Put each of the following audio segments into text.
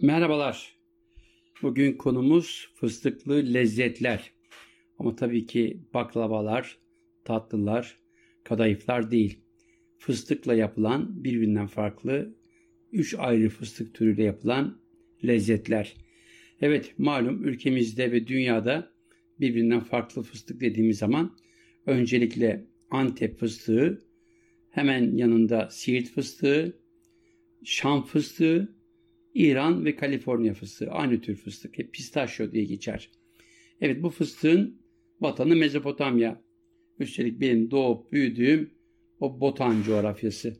Merhabalar. Bugün konumuz fıstıklı lezzetler. Ama tabii ki baklavalar, tatlılar, kadayıflar değil. Fıstıkla yapılan birbirinden farklı üç ayrı fıstık türüyle yapılan lezzetler. Evet malum ülkemizde ve dünyada birbirinden farklı fıstık dediğimiz zaman öncelikle Antep fıstığı, hemen yanında Siirt fıstığı, Şam fıstığı, İran ve Kaliforniya fıstığı aynı tür fıstık. Hep pistachio diye geçer. Evet bu fıstığın vatanı Mezopotamya. Üstelik benim doğup büyüdüğüm o Botan coğrafyası.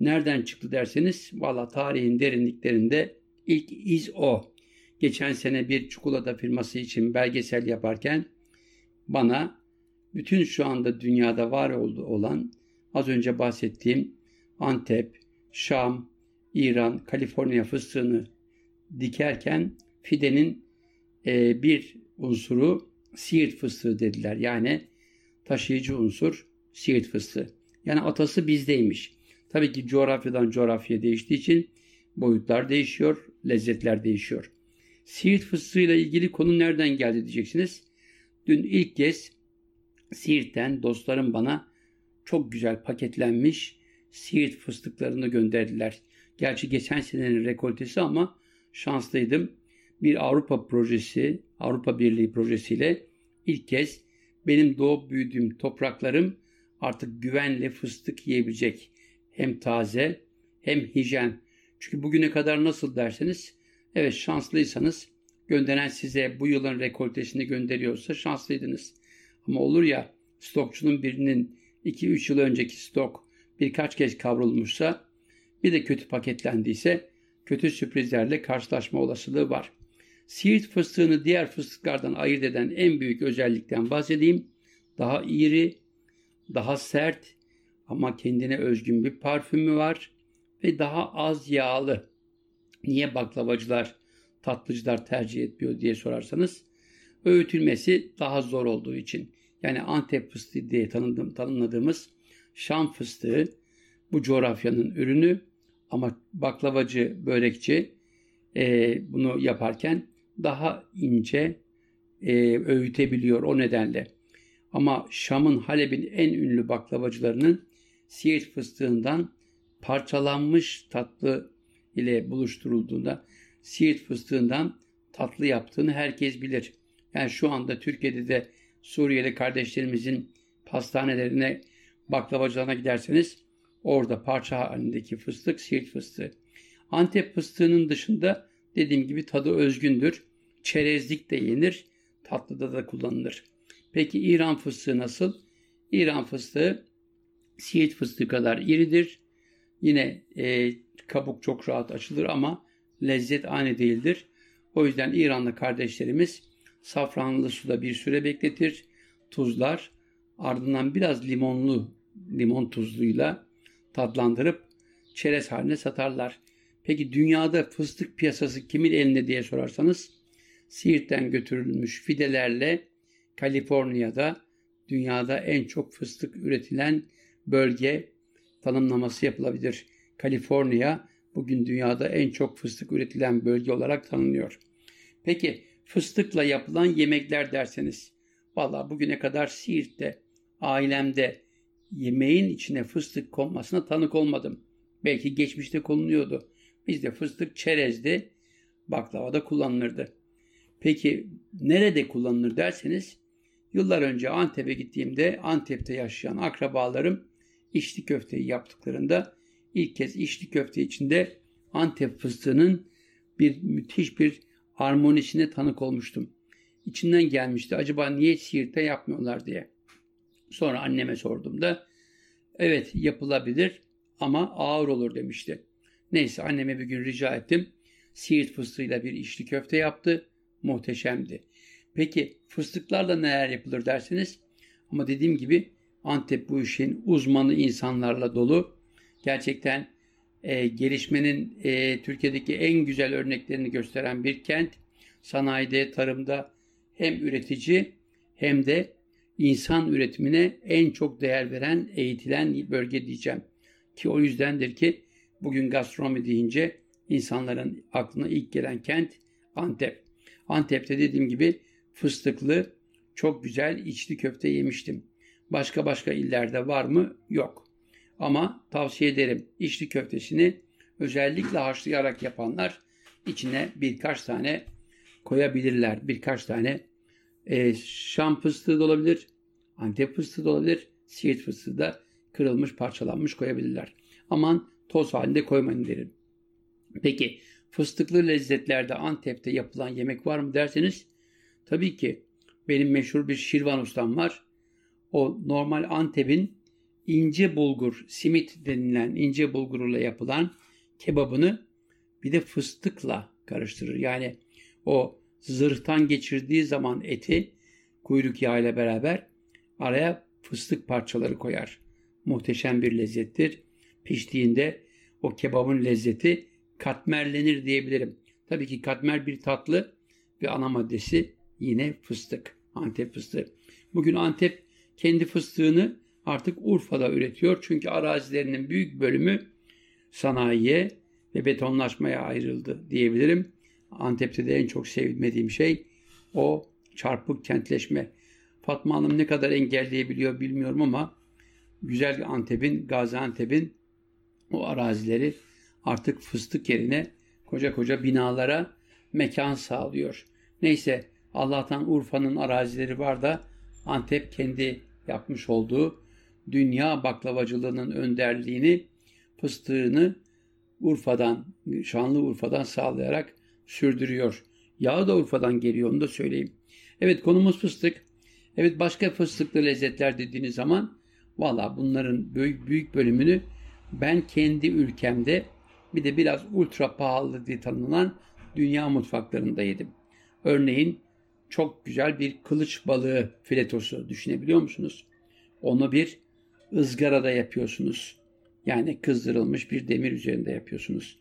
Nereden çıktı derseniz valla tarihin derinliklerinde ilk iz o. Geçen sene bir çikolata firması için belgesel yaparken bana bütün şu anda dünyada var olan az önce bahsettiğim Antep, Şam, İran, Kaliforniya fıstığını dikerken fidenin e, bir unsuru Siirt fıstığı dediler. Yani taşıyıcı unsur Siirt fıstığı. Yani atası bizdeymiş. Tabii ki coğrafyadan coğrafyaya değiştiği için boyutlar değişiyor, lezzetler değişiyor. Siirt fıstığıyla ilgili konu nereden geldi diyeceksiniz. Dün ilk kez Siirt'ten dostlarım bana çok güzel paketlenmiş Siirt fıstıklarını gönderdiler. Gerçi geçen senenin rekoltesi ama şanslıydım. Bir Avrupa projesi, Avrupa Birliği projesiyle ilk kez benim doğup büyüdüğüm topraklarım artık güvenle fıstık yiyebilecek. Hem taze hem hijyen. Çünkü bugüne kadar nasıl derseniz evet şanslıysanız gönderen size bu yılın rekoltesini gönderiyorsa şanslıydınız. Ama olur ya stokçunun birinin 2-3 yıl önceki stok birkaç kez kavrulmuşsa bir de kötü paketlendiyse kötü sürprizlerle karşılaşma olasılığı var. Siirt fıstığını diğer fıstıklardan ayırt eden en büyük özellikten bahsedeyim. Daha iri, daha sert ama kendine özgün bir parfümü var ve daha az yağlı. Niye baklavacılar, tatlıcılar tercih etmiyor diye sorarsanız öğütülmesi daha zor olduğu için. Yani Antep fıstığı diye tanımladığımız Şam fıstığı bu coğrafyanın ürünü ama baklavacı, börekçi e, bunu yaparken daha ince e, öğütebiliyor o nedenle. Ama Şam'ın Halep'in en ünlü baklavacılarının Siirt fıstığından parçalanmış tatlı ile buluşturulduğunda Siirt fıstığından tatlı yaptığını herkes bilir. Yani şu anda Türkiye'de de Suriyeli kardeşlerimizin pastanelerine, baklavacılarına giderseniz Orada parça halindeki fıstık Siirt fıstığı. Antep fıstığının dışında dediğim gibi tadı özgündür. Çerezlik de yenir, tatlıda da kullanılır. Peki İran fıstığı nasıl? İran fıstığı Siirt fıstığı kadar iridir. Yine e, kabuk çok rahat açılır ama lezzet aynı değildir. O yüzden İranlı kardeşlerimiz safranlı suda bir süre bekletir, tuzlar, ardından biraz limonlu, limon tuzluyla tatlandırıp çerez haline satarlar. Peki dünyada fıstık piyasası kimin elinde diye sorarsanız Siirt'ten götürülmüş fidelerle Kaliforniya'da dünyada en çok fıstık üretilen bölge tanımlaması yapılabilir. Kaliforniya bugün dünyada en çok fıstık üretilen bölge olarak tanınıyor. Peki fıstıkla yapılan yemekler derseniz valla bugüne kadar Siirt'te, ailemde yemeğin içine fıstık konmasına tanık olmadım. Belki geçmişte konuluyordu. Bizde fıstık çerezde, baklavada kullanılırdı. Peki nerede kullanılır derseniz, yıllar önce Antep'e gittiğimde Antep'te yaşayan akrabalarım içli köfteyi yaptıklarında ilk kez içli köfte içinde Antep fıstığının bir müthiş bir harmonisine tanık olmuştum. İçinden gelmişti acaba niye Siirt'te yapmıyorlar diye. Sonra anneme sordum da evet yapılabilir ama ağır olur demişti. Neyse anneme bir gün rica ettim. Siirt fıstığıyla bir içli köfte yaptı. Muhteşemdi. Peki fıstıklarla neler yapılır dersiniz? Ama dediğim gibi Antep bu işin uzmanı insanlarla dolu. Gerçekten e, gelişmenin e, Türkiye'deki en güzel örneklerini gösteren bir kent. Sanayide, tarımda hem üretici hem de insan üretimine en çok değer veren, eğitilen bölge diyeceğim. Ki o yüzdendir ki bugün gastronomi deyince insanların aklına ilk gelen kent Antep. Antep'te dediğim gibi fıstıklı çok güzel içli köfte yemiştim. Başka başka illerde var mı? Yok. Ama tavsiye ederim içli köftesini özellikle haşlayarak yapanlar içine birkaç tane koyabilirler. Birkaç tane e, Şam fıstığı da olabilir, Antep fıstığı da olabilir, Siirt fıstığı da kırılmış, parçalanmış koyabilirler. Aman toz halinde koymayın derim. Peki fıstıklı lezzetlerde Antep'te yapılan yemek var mı derseniz tabii ki benim meşhur bir şirvan ustam var. O normal Antep'in ince bulgur, simit denilen ince bulguruyla yapılan kebabını bir de fıstıkla karıştırır. Yani o zırhtan geçirdiği zaman eti kuyruk yağı ile beraber araya fıstık parçaları koyar. Muhteşem bir lezzettir. Piştiğinde o kebabın lezzeti katmerlenir diyebilirim. Tabii ki katmer bir tatlı ve ana maddesi yine fıstık. Antep fıstığı. Bugün Antep kendi fıstığını artık Urfa'da üretiyor. Çünkü arazilerinin büyük bölümü sanayiye ve betonlaşmaya ayrıldı diyebilirim. Antep'te de en çok sevmediğim şey o çarpık kentleşme. Fatma Hanım ne kadar engelleyebiliyor bilmiyorum ama güzel Antep'in, Gaziantep'in o arazileri artık fıstık yerine koca koca binalara mekan sağlıyor. Neyse Allah'tan Urfa'nın arazileri var da Antep kendi yapmış olduğu dünya baklavacılığının önderliğini, fıstığını Urfa'dan, şanlı Urfa'dan sağlayarak sürdürüyor. Yağı da Urfa'dan geliyor onu da söyleyeyim. Evet konumuz fıstık. Evet başka fıstıklı lezzetler dediğiniz zaman valla bunların büyük, büyük bölümünü ben kendi ülkemde bir de biraz ultra pahalı diye tanınan dünya mutfaklarında yedim. Örneğin çok güzel bir kılıç balığı filetosu düşünebiliyor musunuz? Onu bir ızgarada yapıyorsunuz. Yani kızdırılmış bir demir üzerinde yapıyorsunuz.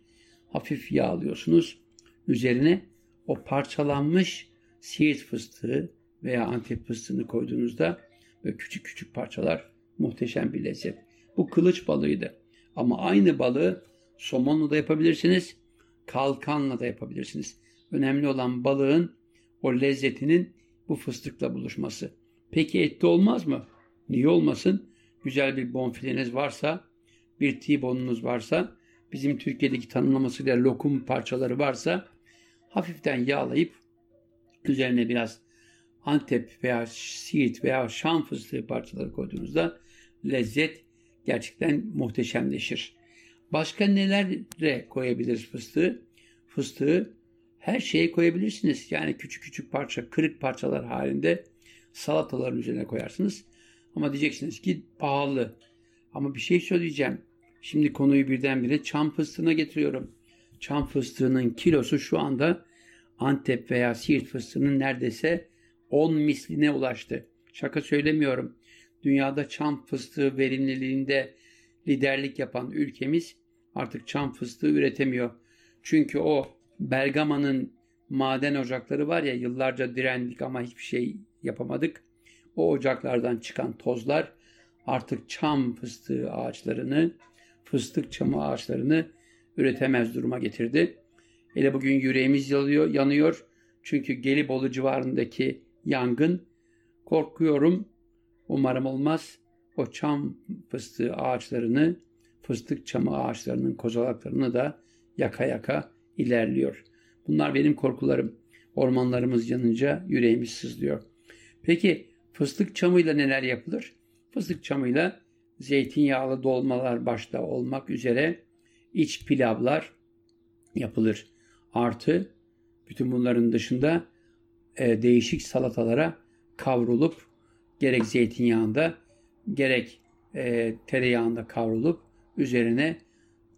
Hafif yağlıyorsunuz. Üzerine o parçalanmış siirt fıstığı veya antep fıstığını koyduğunuzda böyle küçük küçük parçalar muhteşem bir lezzet. Bu kılıç balığıydı. Ama aynı balığı somonla da yapabilirsiniz, kalkanla da yapabilirsiniz. Önemli olan balığın o lezzetinin bu fıstıkla buluşması. Peki etli olmaz mı? Niye olmasın? Güzel bir bonfileniz varsa, bir T-bone'unuz varsa, bizim Türkiye'deki tanımlamasıyla lokum parçaları varsa hafiften yağlayıp üzerine biraz Antep veya Siirt veya Şam fıstığı parçaları koyduğunuzda lezzet gerçekten muhteşemleşir. Başka nelere koyabiliriz fıstığı? Fıstığı her şeye koyabilirsiniz. Yani küçük küçük parça, kırık parçalar halinde salataların üzerine koyarsınız. Ama diyeceksiniz ki pahalı. Ama bir şey söyleyeceğim. Şimdi konuyu birdenbire çam fıstığına getiriyorum. Çam fıstığının kilosu şu anda Antep veya Siirt fıstığının neredeyse 10 misline ulaştı. Şaka söylemiyorum. Dünyada çam fıstığı verimliliğinde liderlik yapan ülkemiz artık çam fıstığı üretemiyor. Çünkü o Bergama'nın maden ocakları var ya yıllarca direndik ama hiçbir şey yapamadık. O ocaklardan çıkan tozlar artık çam fıstığı ağaçlarını, fıstık çamı ağaçlarını üretemez duruma getirdi. Hele bugün yüreğimiz yanıyor, yanıyor. Çünkü Gelibolu civarındaki yangın korkuyorum. Umarım olmaz. O çam fıstığı ağaçlarını, fıstık çamı ağaçlarının kozalaklarını da yaka yaka ilerliyor. Bunlar benim korkularım. Ormanlarımız yanınca yüreğimiz sızlıyor. Peki fıstık çamıyla neler yapılır? Fıstık çamıyla zeytinyağlı dolmalar başta olmak üzere iç pilavlar yapılır. Artı bütün bunların dışında e, değişik salatalara kavrulup gerek zeytinyağında gerek e, tereyağında kavrulup üzerine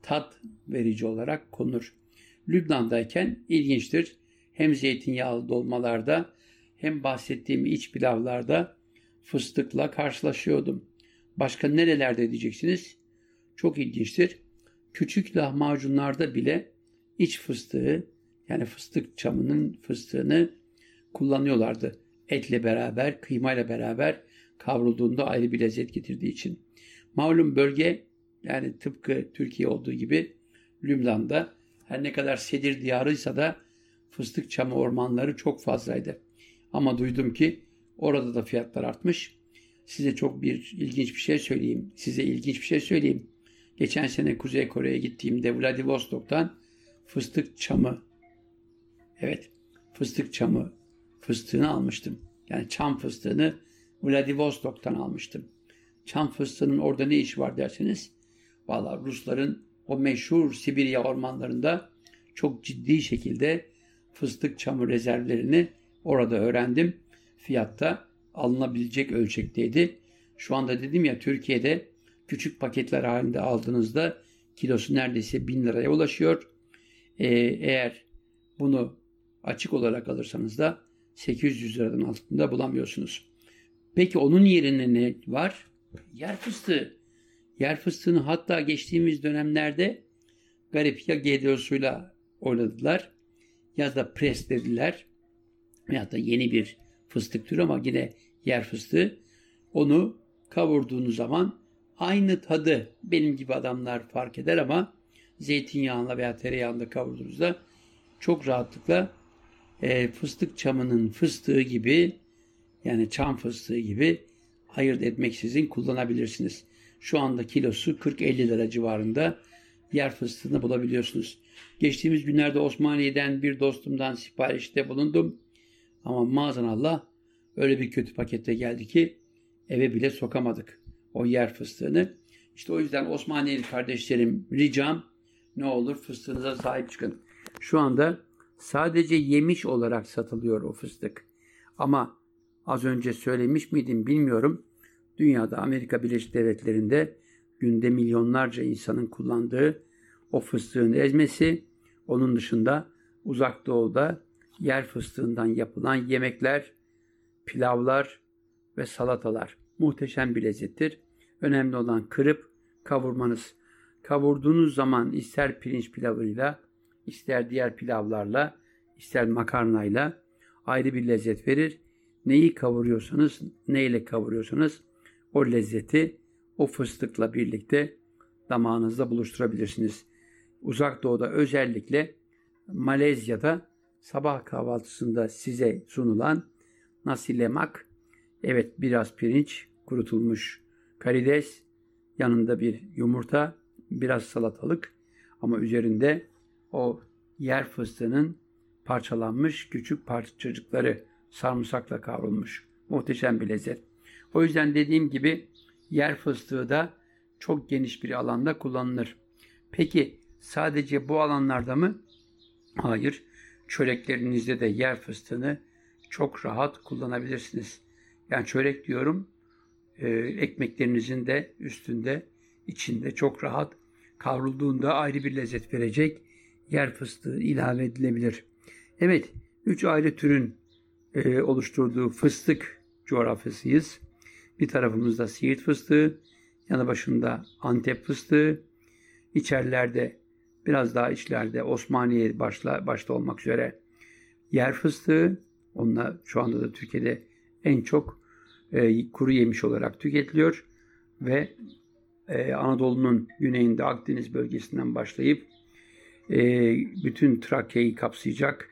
tat verici olarak konur. Lübnan'dayken ilginçtir. Hem zeytinyağlı dolmalarda hem bahsettiğim iç pilavlarda fıstıkla karşılaşıyordum. Başka nerelerde diyeceksiniz? Çok ilginçtir. Küçük lahmacunlarda bile iç fıstığı yani fıstık çamının fıstığını kullanıyorlardı. Etle beraber, kıymayla beraber kavrulduğunda ayrı bir lezzet getirdiği için. Malum bölge yani tıpkı Türkiye olduğu gibi Lübnan'da Her ne kadar sedir diyarıysa da fıstık çamı ormanları çok fazlaydı. Ama duydum ki orada da fiyatlar artmış. Size çok bir ilginç bir şey söyleyeyim. Size ilginç bir şey söyleyeyim. Geçen sene Kuzey Kore'ye gittiğimde Vladivostok'tan fıstık çamı evet fıstık çamı fıstığını almıştım. Yani çam fıstığını Vladivostok'tan almıştım. Çam fıstığının orada ne işi var derseniz valla Rusların o meşhur Sibirya ormanlarında çok ciddi şekilde fıstık çamı rezervlerini orada öğrendim. Fiyatta alınabilecek ölçekteydi. Şu anda dedim ya Türkiye'de küçük paketler halinde aldığınızda kilosu neredeyse 1000 liraya ulaşıyor. Ee, eğer bunu açık olarak alırsanız da 800 liradan altında bulamıyorsunuz. Peki onun yerine ne var? Yer fıstığı. Yer fıstığını hatta geçtiğimiz dönemlerde garip ya GDO'suyla oynadılar ya da pres dediler. Ya da yeni bir fıstık türü ama yine yer fıstığı. Onu kavurduğunuz zaman aynı tadı benim gibi adamlar fark eder ama zeytinyağında veya tereyağında kavurduğunuzda çok rahatlıkla e, fıstık çamının fıstığı gibi yani çam fıstığı gibi ayırt etmeksizin kullanabilirsiniz. Şu anda kilosu 40-50 lira civarında yer fıstığını bulabiliyorsunuz. Geçtiğimiz günlerde Osmaniye'den bir dostumdan siparişte bulundum. Ama maazanallah öyle bir kötü pakette geldi ki eve bile sokamadık o yer fıstığını. İşte o yüzden Osmaniyeli kardeşlerim ricam ne olur fıstığınıza sahip çıkın. Şu anda sadece yemiş olarak satılıyor o fıstık. Ama az önce söylemiş miydim bilmiyorum. Dünyada Amerika Birleşik Devletleri'nde günde milyonlarca insanın kullandığı o fıstığın ezmesi, onun dışında uzak doğuda yer fıstığından yapılan yemekler, pilavlar ve salatalar muhteşem bir lezzettir. Önemli olan kırıp kavurmanız. Kavurduğunuz zaman ister pirinç pilavıyla, ister diğer pilavlarla, ister makarnayla ayrı bir lezzet verir. Neyi kavuruyorsanız, neyle kavuruyorsanız o lezzeti o fıstıkla birlikte damağınızda buluşturabilirsiniz. Uzak Doğu'da özellikle Malezya'da sabah kahvaltısında size sunulan nasi lemak, evet biraz pirinç, kurutulmuş karides, yanında bir yumurta, biraz salatalık ama üzerinde o yer fıstığının parçalanmış küçük parçacıkları sarımsakla kavrulmuş. Muhteşem bir lezzet. O yüzden dediğim gibi yer fıstığı da çok geniş bir alanda kullanılır. Peki sadece bu alanlarda mı? Hayır. Çöreklerinizde de yer fıstığını çok rahat kullanabilirsiniz. Yani çörek diyorum e, ekmeklerinizin de üstünde içinde çok rahat kavrulduğunda ayrı bir lezzet verecek yer fıstığı ilave edilebilir. Evet, üç ayrı türün e, oluşturduğu fıstık coğrafyasıyız. Bir tarafımızda Siirt fıstığı, yanı başında Antep fıstığı, içerilerde biraz daha içlerde Osmaniye başla, başta olmak üzere yer fıstığı, onunla şu anda da Türkiye'de en çok e, kuru yemiş olarak tüketiliyor ve e, Anadolu'nun güneyinde Akdeniz bölgesinden başlayıp e, bütün Trakya'yı kapsayacak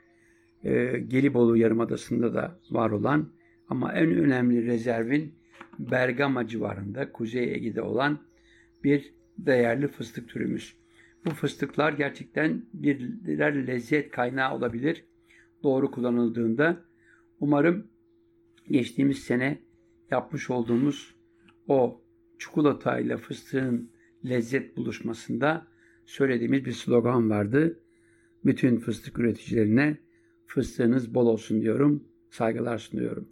e, Gelibolu Yarımadası'nda da var olan ama en önemli rezervin Bergama civarında Kuzey Ege'de olan bir değerli fıstık türümüz. Bu fıstıklar gerçekten birer lezzet kaynağı olabilir doğru kullanıldığında. Umarım geçtiğimiz sene yapmış olduğumuz o çikolata ile fıstığın lezzet buluşmasında söylediğimiz bir slogan vardı. Bütün fıstık üreticilerine fıstığınız bol olsun diyorum. Saygılar sunuyorum.